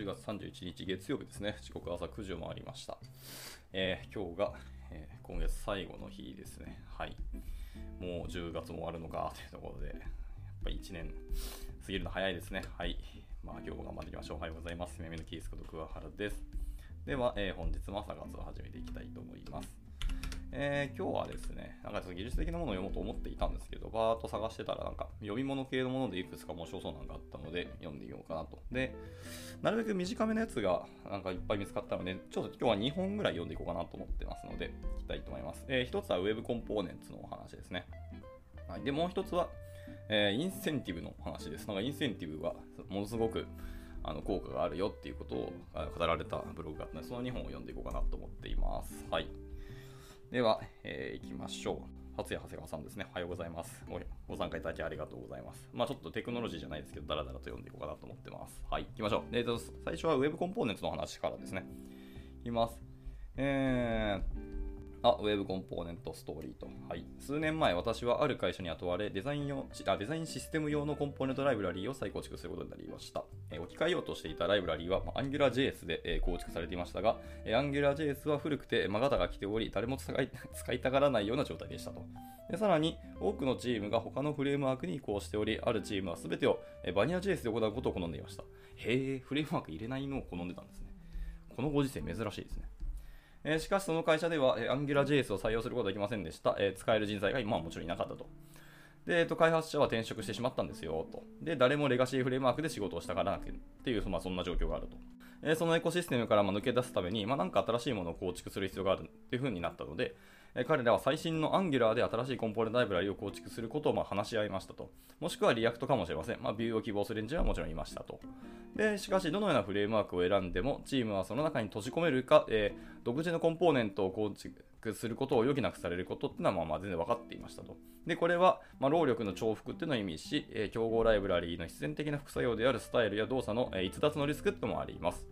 10月31日月曜日ですね。時刻朝9時を回りました。えー、今日が、えー、今月最後の日ですね。はい。もう10月も終わるのかというところで、やっぱり1年過ぎるの早いですね。はい。まあ今日も頑張っていきましょう。おはようございます。めめのキースこと桑原です。では、えー、本日も朝活を始めていきたいと思います。えー、今日はですね、なんか技術的なものを読もうと思っていたんですけど、バーっと探してたら、なんか読み物系のものでいくつか面白そうなのがあったので、読んでみようかなと。で、なるべく短めのやつがなんかいっぱい見つかったので、ちょっと今日は2本ぐらい読んでいこうかなと思ってますので、いきたいと思います。えー、1つは Web コンポーネンツのお話ですね。はい、で、もう1つは、えー、インセンティブの話です。なんかインセンティブはものすごくあの効果があるよっていうことを語られたブログがあったので、その2本を読んでいこうかなと思っています。はい。では、えー、行きましょう。初谷長谷川さんですね。おはようございますご。参加いただきありがとうございます。まあちょっとテクノロジーじゃないですけど、だらだらと読んでいこうかなと思ってます。はい、行きましょう。えーと、最初は Web コンポーネントの話からですね。いきます。えーあ、ウェブコンポーネントストーリーと。はい。数年前、私はある会社に雇われ、デザイン用あデザインシステム用のコンポーネントライブラリーを再構築することになりました。えー、置き換えようとしていたライブラリーは、まあ、AngularJS で、えー、構築されていましたが、えー、AngularJS は古くて、まあ、ガタが来ており、誰も使い 使いたがらないような状態でしたと。でさらに、多くのチームが他のフレームワークに移行しており、あるチームは全てを、えー、バニラ JS で行うことを好んでいました。へえ、フレームワーク入れないのを好んでたんですね。このご時世珍しいですね。えー、しかしその会社では、えー、AngularJS を採用することができませんでした。えー、使える人材が今はもちろんいなかったと。で、えー、と開発者は転職してしまったんですよと。で、誰もレガシーフレームワークで仕事をしたがらなくてっていう、まあ、そんな状況があると。えー、そのエコシステムからま抜け出すために、まあ、なんか新しいものを構築する必要があるっていう風になったので、え彼らは最新の Angular で新しいコンポーネントライブラリを構築することをま話し合いましたと。もしくは React かもしれません。まあ、 Vue を希望するエンジニアはもちろんいましたと。で、しかし、どのようなフレームワークを選んでも、チームはその中に閉じ込めるか、えー、独自のコンポーネントを構築することを余儀なくされることっていうのはまあまあ全然分かっていましたと。で、これは、ま、労力の重複っていうのを意味し、えー、競合ライブラリーの必然的な副作用であるスタイルや動作の、えー、逸脱のリスクってもあります。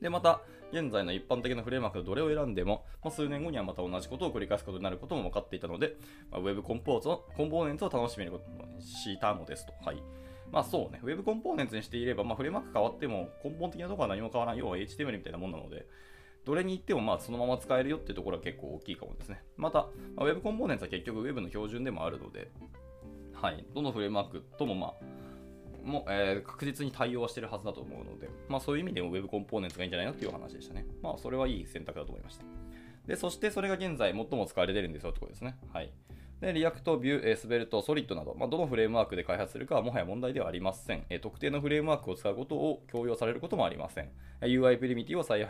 で、また、現在の一般的なフレームワークのどれを選んでも、まあ、数年後にはまた同じことを繰り返すことになることも分かっていたので、まあ、Web コンポーツコンポーネンツを楽しめることにしたのですと。はい。まあそうね、Web コンポーネンツにしていれば、まあ、フレームワーク変わっても根本的なところは何も変わらない。要は HTML みたいなもんなので、どれに行ってもまあそのまま使えるよっていうところは結構大きいかもですね。また、まあ、Web コンポーネンツは結局 Web の標準でもあるので、はい、どのフレームワークともまあ、も、えー、確実に対応はしてるはずだと思うので、まあ、そういう意味でも Web コンポーネンツがいいんじゃないのっていう話でしたね。まあ、それはいい選択だと思いました。で、そしてそれが現在最も使われてるんですよってことですね。はい。で、 React、Vue、Svelte、Solid など、まあ、どのフレームワークで開発するかはもはや問題ではありません。え特定のフレームワークを使うことを強要されることもありません。UI プリミティを再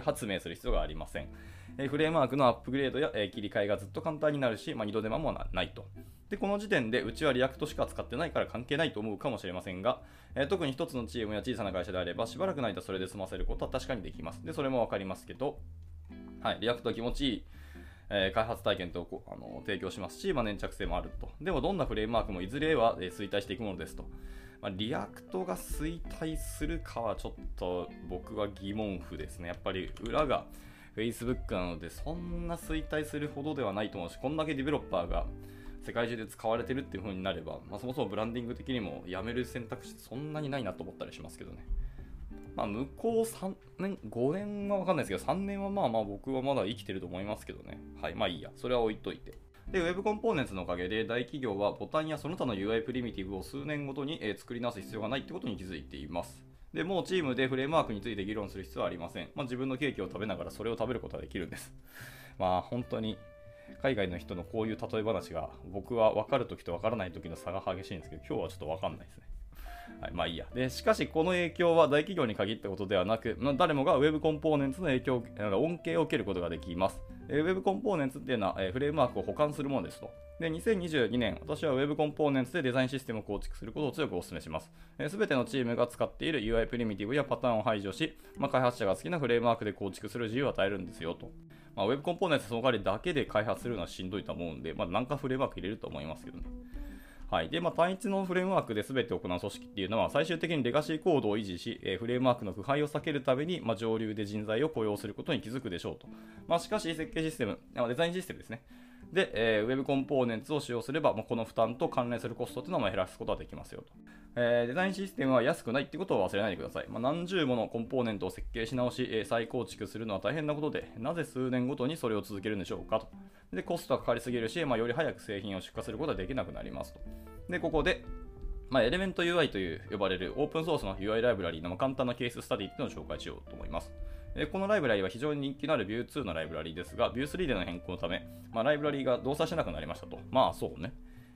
発明する必要がありませんえ。フレームワークのアップグレードやえ切り替えがずっと簡単になるし、まあ、二度手間もないと。で、この時点でうちは React しか使ってないから関係ないと思うかもしれませんが、えー、特に一つのチームや小さな会社であれば、しばらくの間それで済ませることは確かにできます。で、それもわかりますけど、はい、 React は気持ちいい、えー、開発体験とあの提供しますし、まあ、粘着性もあると。でも、どんなフレームワークもいずれは、えー、衰退していくものですと。まあ、 React が衰退するかはちょっと僕は疑問符ですね。やっぱり裏が Facebook なので、そんな衰退するほどではないと思うし、こんだけディベロッパーが世界中で使われてるっていう風になれば、まあ、そもそもブランディング的にもやめる選択肢そんなにないなと思ったりしますけどね。まあ、向こう3年、5年は分かんないですけど、3年はまあまあ僕はまだ生きてると思いますけどね。はい、まあいいや。それは置いといて。で、Web コンポーネンツのおかげで大企業はボタンやその他の UI プリミティブを数年ごとに作り直す必要がないってことに気づいています。で、もうチームでフレームワークについて議論する必要はありません。まあ、自分のケーキを食べながらそれを食べることができるんです。まあ本当に海外の人のこういう例え話が僕は分かるときと分からないときの差が激しいんですけど、今日はちょっと分かんないですね。はい、まあいいや。で、しかしこの影響は大企業に限ったことではなく、まあ、誰もが Web コンポーネンツの影響、恩恵を受けることができます。Web コンポーネンツっていうのはえ、フレームワークを保管するものですと。で、2022年、私は Web コンポーネンツでデザインシステムを構築することを強くお勧めします。す、べ、てのチームが使っている UI プリミティブやパターンを排除し、まあ、開発者が好きなフレームワークで構築する自由を与えるんですよと。まあ、Web コンポーネンツその代わりだけで開発するのはしんどいと思うんで、まあ、何かフレームワーク入れると思いますけどね。はい。で、まあ、単一のフレームワークで全て行う組織っていうのは、最終的にレガシーコードを維持し、え、フレームワークの腐敗を避けるために、まあ、上流で人材を雇用することに気づくでしょうと。まあ、しかし、設計システム、デザインシステムですね。で、えー、Web コンポーネンツを使用すれば、まあ、この負担と関連するコストというのも減らすことができますよと。えー、デザインシステムは安くないってことを忘れないでください。まあ、何十ものコンポーネントを設計し直し、えー、再構築するのは大変なことで、なぜ数年ごとにそれを続けるんでしょうかと。で、コストがかかりすぎるし、まあ、より早く製品を出荷することができなくなりますと。で、ここで、まあ、エレメント UI という呼ばれるオープンソースの UI ライブラリーの簡単なケーススタディっていうのを紹介しようと思います。このライブラリは非常に人気のある Vue2 のライブラリですが、Vue3 での変更のため、まあ、ライブラリが動作しなくなりましたと。まあそうね。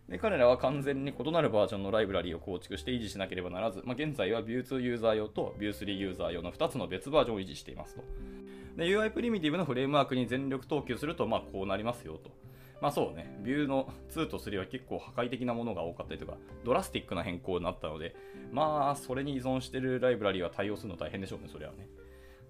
で彼らは完全に異なるバージョンのライブラリを構築して維持しなければならず、まあ、現在は Vue2 ユーザー用と Vue3 ユーザー用の2つの別バージョンを維持していますと。で UI プリミティブのフレームワークに全力投球すると、まあ、こうなりますよと。まあそうね、ビューの2と3は結構破壊的なものが多かったりとか、ドラスティックな変更になったので、まあそれに依存しているライブラリは対応するの大変でしょうね、それはね。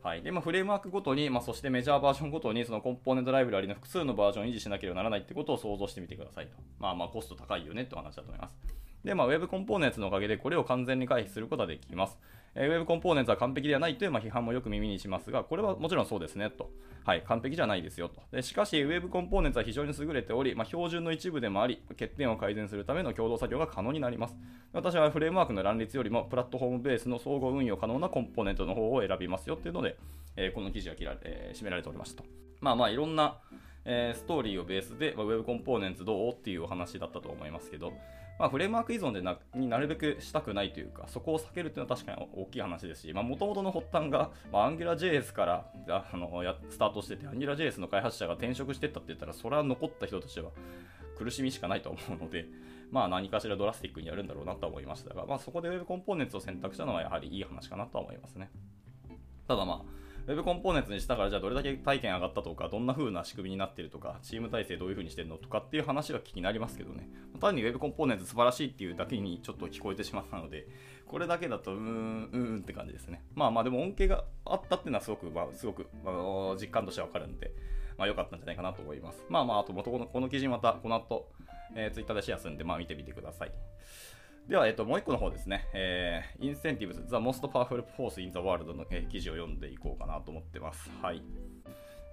はいでまあ、フレームワークごとに、まあ、そしてメジャーバージョンごとにそのコンポーネントライブラリの複数のバージョンを維持しなければならないってことを想像してみてくださいと。まあまあコスト高いよねって話だと思います。で、まあ、Web コンポーネンツのおかげでこれを完全に回避することができます。えー、Web コンポーネンツは完璧ではないという、まあ、批判もよく耳にしますが、これはもちろんそうですねと。はい、完璧じゃないですよと。でしかし、Web コンポーネンツは非常に優れており、まあ、標準の一部でもあり、欠点を改善するための共同作業が可能になります。私はフレームワークの乱立よりも、プラットフォームベースの総合運用可能なコンポーネントの方を選びますよっていうので、えー、この記事が切られ、えー、締められておりましたと。まあまあ、いろんな、えー、ストーリーをベースで、まあ、Web コンポーネンツどうっていうお話だったと思いますけど、まあ、フレームワーク依存でなになるべくしたくないというか、そこを避けるというのは確かに大きい話ですし、もともとの発端が、まあ、AngularJS からあのやスタートしてて、AngularJS の開発者が転職してったって言ったら、それは残った人としては苦しみしかないと思うので、まあ、何かしらドラスティックにやるんだろうなと思いましたが、まあ、そこで Web コンポーネンツを選択したのはやはりいい話かなと思いますね。ただまあ、Web コンポーネンツにしたからじゃあどれだけ体験上がったとか、どんな風な仕組みになってるとか、チーム体制どういう風にしてるのとかっていう話は気になりますけどね。単に Web コンポーネンツ素晴らしいっていうだけにちょっと聞こえてしまったので、これだけだとうーん、うーんって感じですね。まあまあでも恩恵があったっていうのはすごく、まあ、すごく、まあ、実感としてわかるんで、まあ良かったんじゃないかなと思います。まあまあ、あとこのこの記事またこの後、えー、Twitter でシェアするんで、まあ見てみてください。では、えっと、もう一個の方ですね、えー、Incentives, The Most Powerful Force in the World の、えー、記事を読んでいこうかなと思ってます。はい。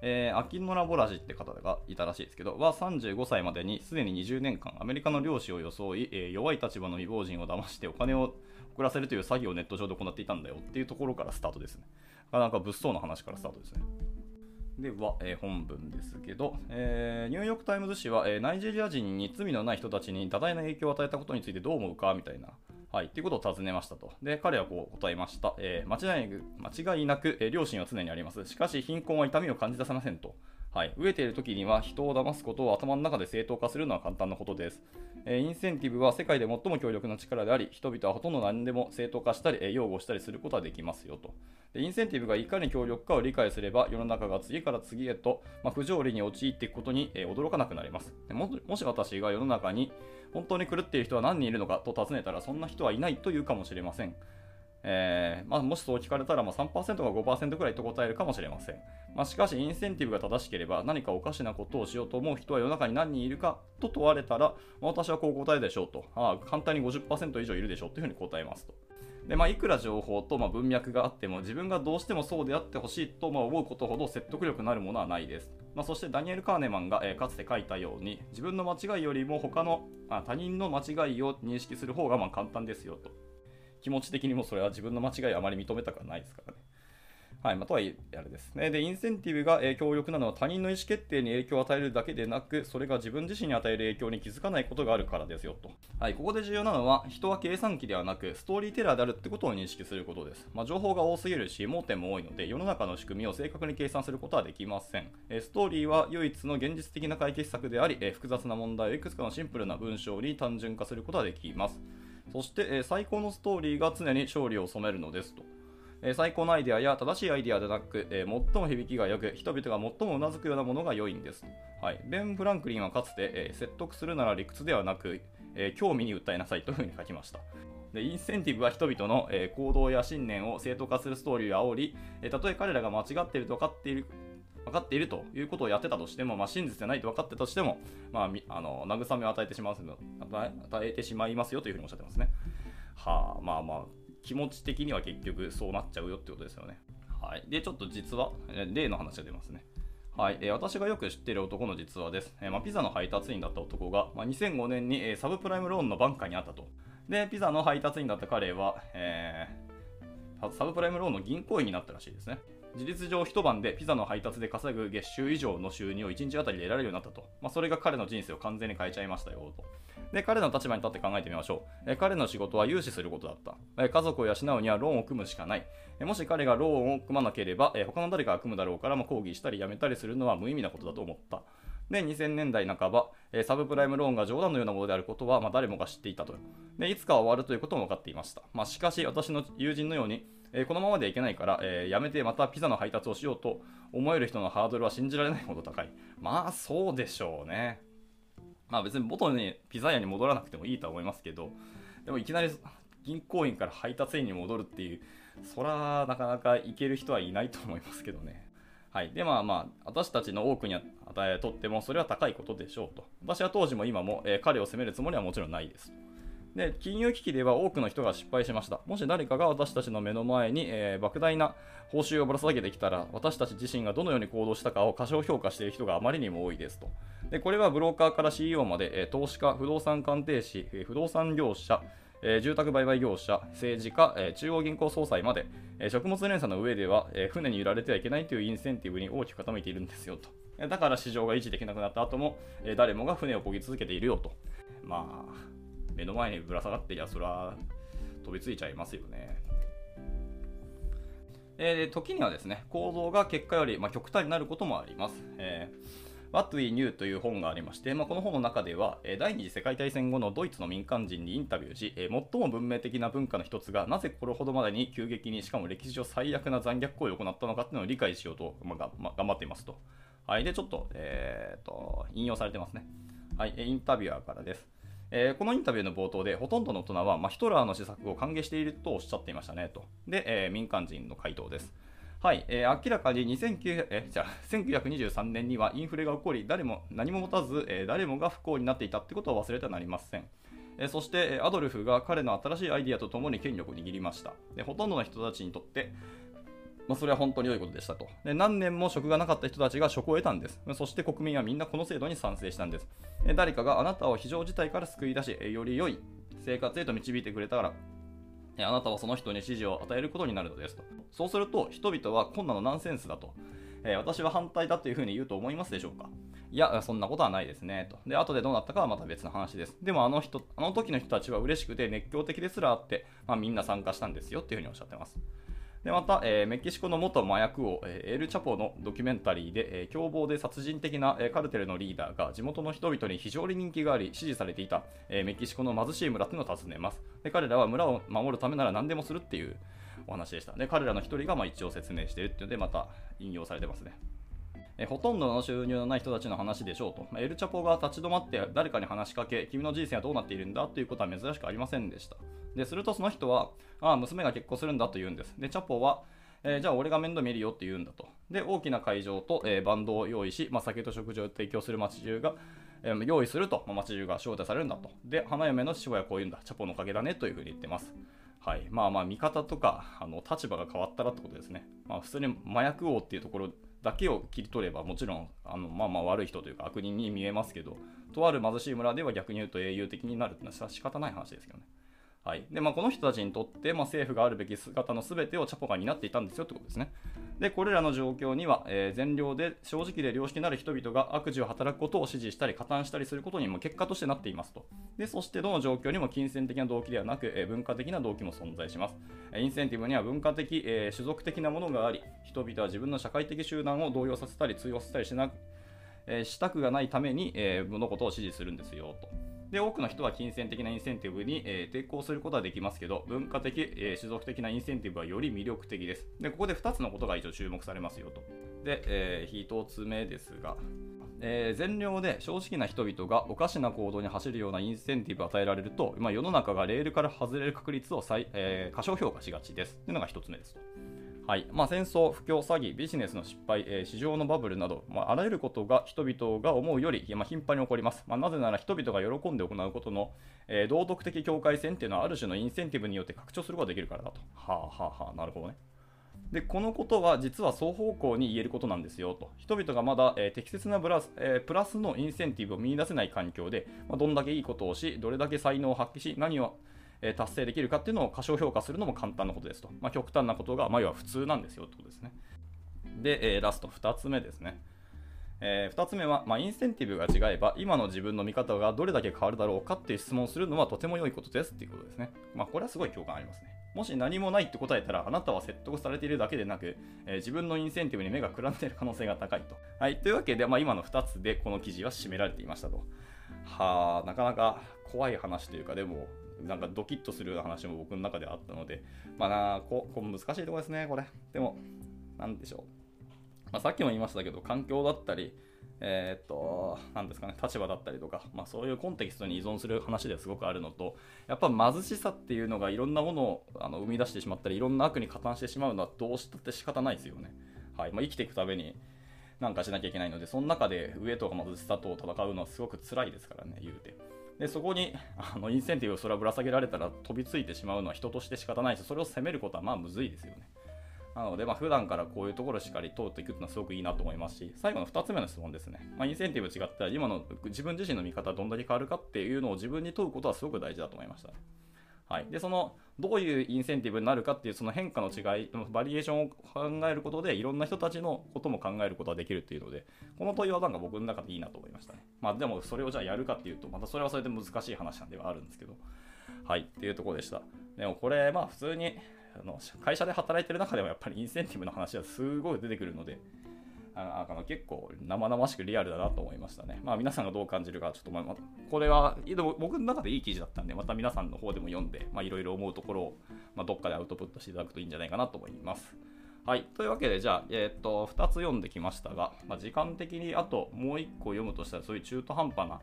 えー、アキノラ・ボラジって方がいたらしいですけど、は35歳までにすでに20年間アメリカの漁師を装い、えー、弱い立場の未亡人を騙してお金を送らせるという詐欺をネット上で行っていたんだよっていうところからスタートですね。なかなか物騒な話からスタートですね。では、えー、本文ですけど、えー、ニューヨーク・タイムズ紙は、えー、ナイジェリア人に罪のない人たちに多大な影響を与えたことについてどう思うかみたいな、はい、っていうことを尋ねましたと。で、彼はこう答えました。え間違い間違いなく、え良心は常にあります。しかし、貧困は痛みを感じさせませんと。はい、飢えている時には人を騙すことを頭の中で正当化するのは簡単なことです。えインセンティブは世界で最も強力な力であり、人々はほとんど何でも正当化したり、え擁護したりすることはできますよとで。インセンティブがいかに強力かを理解すれば、世の中が次から次へと、まあ、不条理に陥っていくことに、え驚かなくなりますでも。もし私が世の中に本当に狂っている人は何人いるのかと尋ねたら、そんな人はいないというかもしれません。えー、まあ、もしそう聞かれたら、まあ、3%か5%くらいと答えるかもしれません。まあ、しかし、インセンティブが正しければ、何かおかしなことをしようと思う人は世の中に何人いるかと問われたら、まあ、私はこう答えるでしょうと。ああ、簡単に50%以上いるでしょうというふうに答えますと。でまあ、いくら情報とま文脈があっても自分がどうしてもそうであってほしいとま思うことほど説得力のあるものはないです。まあ、そしてダニエル・カーネマンが、えー、かつて書いたように自分の間違いよりも他のあ他人の間違いを認識する方がま簡単ですよと。気持ち的にもそれは自分の間違いあまり認めたくはないですからね。はい。まあ、とはいえ、あれですね。で、インセンティブが、えー、強力なのは他人の意思決定に影響を与えるだけでなく、それが自分自身に与える影響に気づかないことがあるからですよと。はい。ここで重要なのは、人は計算機ではなく、ストーリーテラーであるってことを認識することです。まあ、情報が多すぎるし、盲点も多いので、世の中の仕組みを正確に計算することはできません。えー、ストーリーは唯一の現実的な解決策であり、えー、複雑な問題をいくつかのシンプルな文章に単純化することができます。そして、え、最高のストーリーが常に勝利を染めるのですと。え最高のアイデアや正しいアイデアでなく、え、最も響きが良く、人々が最もうなずくようなものが良いんです。はい、ベン・フランクリンはかつて、え、説得するなら理屈ではなく、え、興味に訴えなさいというふうに書きました。でインセンティブは人々の、え行動や信念を正当化するストーリーを煽り、えたとえ彼らが間違っていると分かっている分かっているということをやってたとしても、まあ、真実でないと分かってたとしても、まあ、あの慰めを与えてしまう与えてしまいますよというふうにおっしゃってますね。はあ、まあまあ、気持ち的には結局そうなっちゃうよってことですよね。はい。で、ちょっと実は、例の話が出ますね。はいえー、私がよく知っている男の実話です。えーまあ、ピザの配達員だった男が、まあ、2005年に、えー、サブプライムローンのバンカーにあったと。で、ピザの配達員だった彼は、えー、サブプライムローンの銀行員になったらしいですね。事実上一晩でピザの配達で稼ぐ月収以上の収入を1日あたりで得られるようになったと。まあ、それが彼の人生を完全に変えちゃいましたよと。で、彼の立場に立って考えてみましょう。え彼の仕事は融資することだった。え家族を養うにはローンを組むしかない。えもし彼がローンを組まなければ、え他の誰かが組むだろうから、ま抗議したり辞めたりするのは無意味なことだと思った。で、2000年代半ば、えサブプライムローンが冗談のようなものであることは、まあ、誰もが知っていたと。で、いつかは終わるということも分かっていました。まあ、しかし、私の友人のように、えこのままではいけないから、えー、やめてまたピザの配達をしようと思える人のハードルは信じられないほど高い。まあ、そうでしょうね。まあ別に元にピザ屋に戻らなくてもいいとは思いますけど、でもいきなり銀行員から配達員に戻るっていう、そらなかなか行ける人はいないと思いますけどね。はい。で、まあまあ、私たちの多くに与えとっても、それは高いことでしょうと。私は当時も今も、え、彼を責めるつもりはもちろんないです。で、金融危機では多くの人が失敗しました。もし誰かが私たちの目の前に、えー、莫大な報酬をぶら下げてきたら、私たち自身がどのように行動したかを過小評価している人があまりにも多いですと。でこれはブローカーから CEO まで、え投資家、不動産鑑定士、不動産業者、え住宅売買業者、政治家、え中央銀行総裁まで、え食物連鎖の上では、え船に揺られてはいけないというインセンティブに大きく傾いているんですよと。だから市場が維持できなくなった後も、え誰もが船を漕ぎ続けているよと。まあ、目の前にぶら下がっていや、それは飛びついちゃいますよね。えー、時にはですね、行動が結果より、まあ、極端になることもあります。えー What We Knew という本がありまして、まあ、この本の中では、第二次世界大戦後のドイツの民間人にインタビューし、最も文明的な文化の一つがなぜこれほどまでに急激に、しかも歴史上最悪な残虐行為を行ったのかっていうのを理解しようと、まあまあ、頑張っていますと。はい。で、ちょっと、えー、と、引用されてますね。はい。インタビュアーからです。えー、このインタビューの冒頭で、ほとんどの大人は、まあ、ヒトラーの施策を歓迎しているとおっしゃっていましたねと。で、えー、民間人の回答です。はい、えー、明らかに2009えじゃ1923年にはインフレが起こり、誰も何も持たず、えー、誰もが不幸になっていたってことを忘れてはなりません。え、そして、アドルフが彼の新しいアイディアとともに権力を握りました。でほとんどの人たちにとって、まあ、それは本当に良いことでしたとで。何年も職がなかった人たちが職を得たんです。そして国民はみんなこの制度に賛成したんです。誰かがあなたを非常事態から救い出し、より良い生活へと導いてくれたからあなたはその人に指示を与えることになるのですと。そうすると、人々はこんなのナンセンスだと。えー、私は反対だというふうに言うと思いますでしょうかいや、そんなことはないですね。と。で、後でどうなったかはまた別の話です。でもあの人、あの時の人たちは嬉しくて熱狂的ですらあって、まあ、みんな参加したんですよっていうふうにおっしゃってます。でまた、えー、メキシコの元麻薬王、えー、エル・チャポのドキュメンタリーで、えー、凶暴で殺人的な、えー、カルテルのリーダーが地元の人々に非常に人気があり支持されていた、えー、メキシコの貧しい村というのを訪ねます。で彼らは村を守るためなら何でもするっていうお話でした。で彼らの1人がまあ一応説明しているっていうのでまた引用されてますね。えほとんどの収入のない人たちの話でしょうと、まエルチャポが立ち止まって誰かに話しかけ、君の人生はどうなっているんだということは珍しくありませんでした。でするとその人は、ああ、娘が結婚するんだと言うんです。で、チャポは、えー、じゃあ俺が面倒見るよって言うんだと。で、大きな会場と、えー、バンドを用意し、まあ、酒と食事を提供する町中が、えー、用意すると、まあ、町中が招待されるんだと。で、花嫁の父親はこう言うんだ。チャポのおかげだねというふうに言ってます。はい。まあまあ、見方とか、あの、立場が変わったらってことですね。まあ、普通に麻薬王っていうところだけを切り取れば、もちろん、あの、まあまあ悪い人というか悪人に見えますけど、とある貧しい村では逆に言うと英雄的になるっていうのは仕方ない話ですけどね。はいでまあ、この人たちにとって、まあ、政府があるべき姿の全てをチャポが担っていたんですよってことですね。で、これらの状況には、えー、善良で正直で良識のある人々が悪事を働くことを支持したり、加担したりすることにも結果としてなっていますと。で、そしてどの状況にも金銭的な動機ではなく、えー、文化的な動機も存在します。インセンティブには文化的、えー、種族的なものがあり、人々は自分の社会的集団を動揺させたり、通用させたりしな、え、したくがないために、えー、物事を支持するんですよと。で、多くの人は金銭的なインセンティブに、えー、抵抗することはできますけど、文化的、えー、種族的なインセンティブはより魅力的です。で、ここで2つのことが一応注目されますよと。で、えー、1つ目ですが、えー、善良で正直な人々がおかしな行動に走るようなインセンティブを与えられると、まあ、世の中がレールから外れる確率を最、えー、過小評価しがちです。というのが1つ目ですと。はいまあ、戦争、不況、詐欺、ビジネスの失敗、えー、市場のバブルなど、まあ、あらゆることが人々が思うより、まあ、頻繁に起こります。まあ、なぜなら人々が喜んで行うことの、えー、道徳的境界線っていうのはある種のインセンティブによって拡張することができるからだと。はあはあはあ、なるほどね。でこのことは実は双方向に言えることなんですよと人々がまだ、えー、適切なブラス、えー、プラスのインセンティブを見出せない環境で、まあ、どんだけいいことをしどれだけ才能を発揮し何をえ達成できるかっていうのを過小評価するのも簡単なことですと。まあ、極端なことが、まあ、要は普通なんですよってことですね。で、えー、ラスト2つ目ですね。えー、2つ目は、まあ、インセンティブが違えば今の自分の見方がどれだけ変わるだろうかっていう質問をするのはとても良いことですっていうことですね。まあ、これはすごい共感ありますね。もし何もないって答えたらあなたは説得されているだけでなく、えー、自分のインセンティブに目がくらんでいる可能性が高いと。はい、というわけで、まあ、今の2つでこの記事は締められていましたと。はあ、なかなか怖い話というか、でもなんかドキッとするような話も僕の中であったので、まあなここ難しいところですね、これ。でも、なんでしょう。まあ、さっきも言いましたけど、環境だったり、えー、っと、なんですかね、立場だったりとか、まあ、そういうコンテキストに依存する話ではすごくあるのと、やっぱ貧しさっていうのがいろんなものをあの生み出してしまったり、いろんな悪に加担してしまうのはどうしたって仕方ないですよね。はいまあ、生きていくためになんかしなきゃいけないので、その中で上とか貧しさと戦うのはすごく辛いですからね、言うて。でそこにあのインセンティブをそれはぶら下げられたら飛びついてしまうのは人として仕方ないしそれを責めることはまあむずいですよねなので、まあ、普段からこういうところしっかり通っていくっていうのはすごくいいなと思いますし、最後の2つ目の質問ですね。まあ、インセンティブ違ったら、今の自分自身の見方どんだけ変わるかっていうのを自分に問うことはすごく大事だと思いました。ねはい、でそのどういうインセンティブになるかっていうその変化の違いバリエーションを考えることでいろんな人たちのことも考えることができるっていうのでこの問いはなんか僕の中でいいなと思いましたね。まあでもそれをじゃあやるかっていうとまたそれはそれで難しい話なんではあるんですけど。はい。っていうところでした。でもこれまあ普通にあの会社で働いてる中でもやっぱりインセンティブの話はすごい出てくるのであの結構生々しくリアルだなと思いましたね。まあ皆さんがどう感じるかちょっとまあこれは僕の中でいい記事だったんでまた皆さんの方でも読んでいろいろ思うところを、まあ、どっかでアウトプットしていただくといいんじゃないかなと思います。はい。というわけで、じゃあ、えっ、と、2つ読んできましたが、まあ、時間的にあともう1個読むとしたら、そういう中途半端な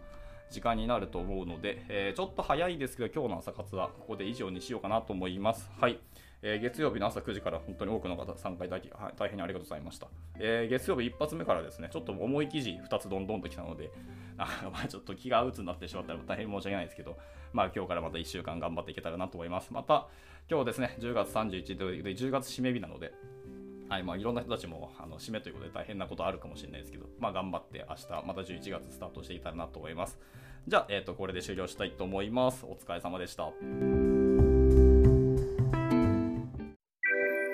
時間になると思うので、えー、ちょっと早いですけど、今日の朝活はここで以上にしようかなと思います。はい。えー、月曜日の朝9時から本当に多くの方参加いただき、はい、大変にありがとうございました。えー、月曜日一発目からですね、ちょっと重い記事2つどんどんときたので、あ まあちょっと気が鬱になってしまったら大変申し訳ないですけど、まあ今日からまた1週間頑張っていけたらなと思います。また今日ですね、10月31日で10月締め日なので、はいまあ、いろんな人たちもあの締めということで大変なことあるかもしれないですけど、まあ、頑張って明日また11月スタートしていたらなと思います。じゃあ、えー、とこれで終了したいと思います。お疲れ様でした。